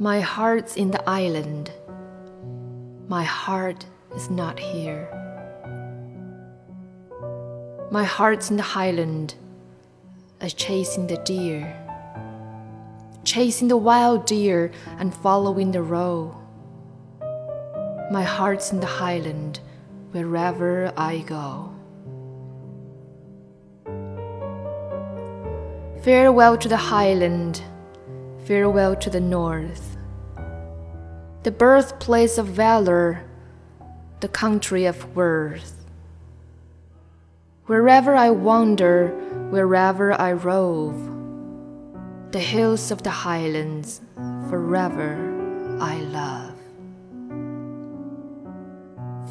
My heart's in the highland. My heart is not here. My heart's in the highland, a chasing the deer, chasing the wild deer and following the roe. My heart's in the highland, wherever I go. Farewell to the highland, farewell to the north, the birthplace of valor, the country of worth. Wherever I wander, wherever I rove, the hills of the highlands forever I love.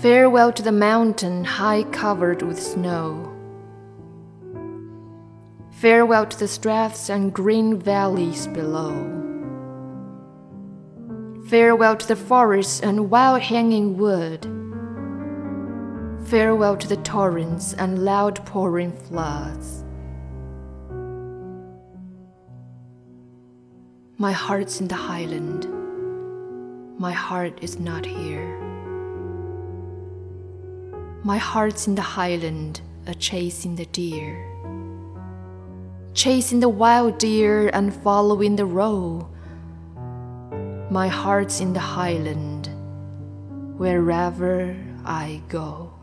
Farewell to the mountain high covered with snow. Farewell to the straths and green valleys below. Farewell to the forests and wild hanging wood. Farewell to the torrents and loud pouring floods. My heart's in the highland. My heart is not here. My heart's in the highland, a chasing the deer chasing the wild deer and following the roe. My heart's in the highland, wherever I go.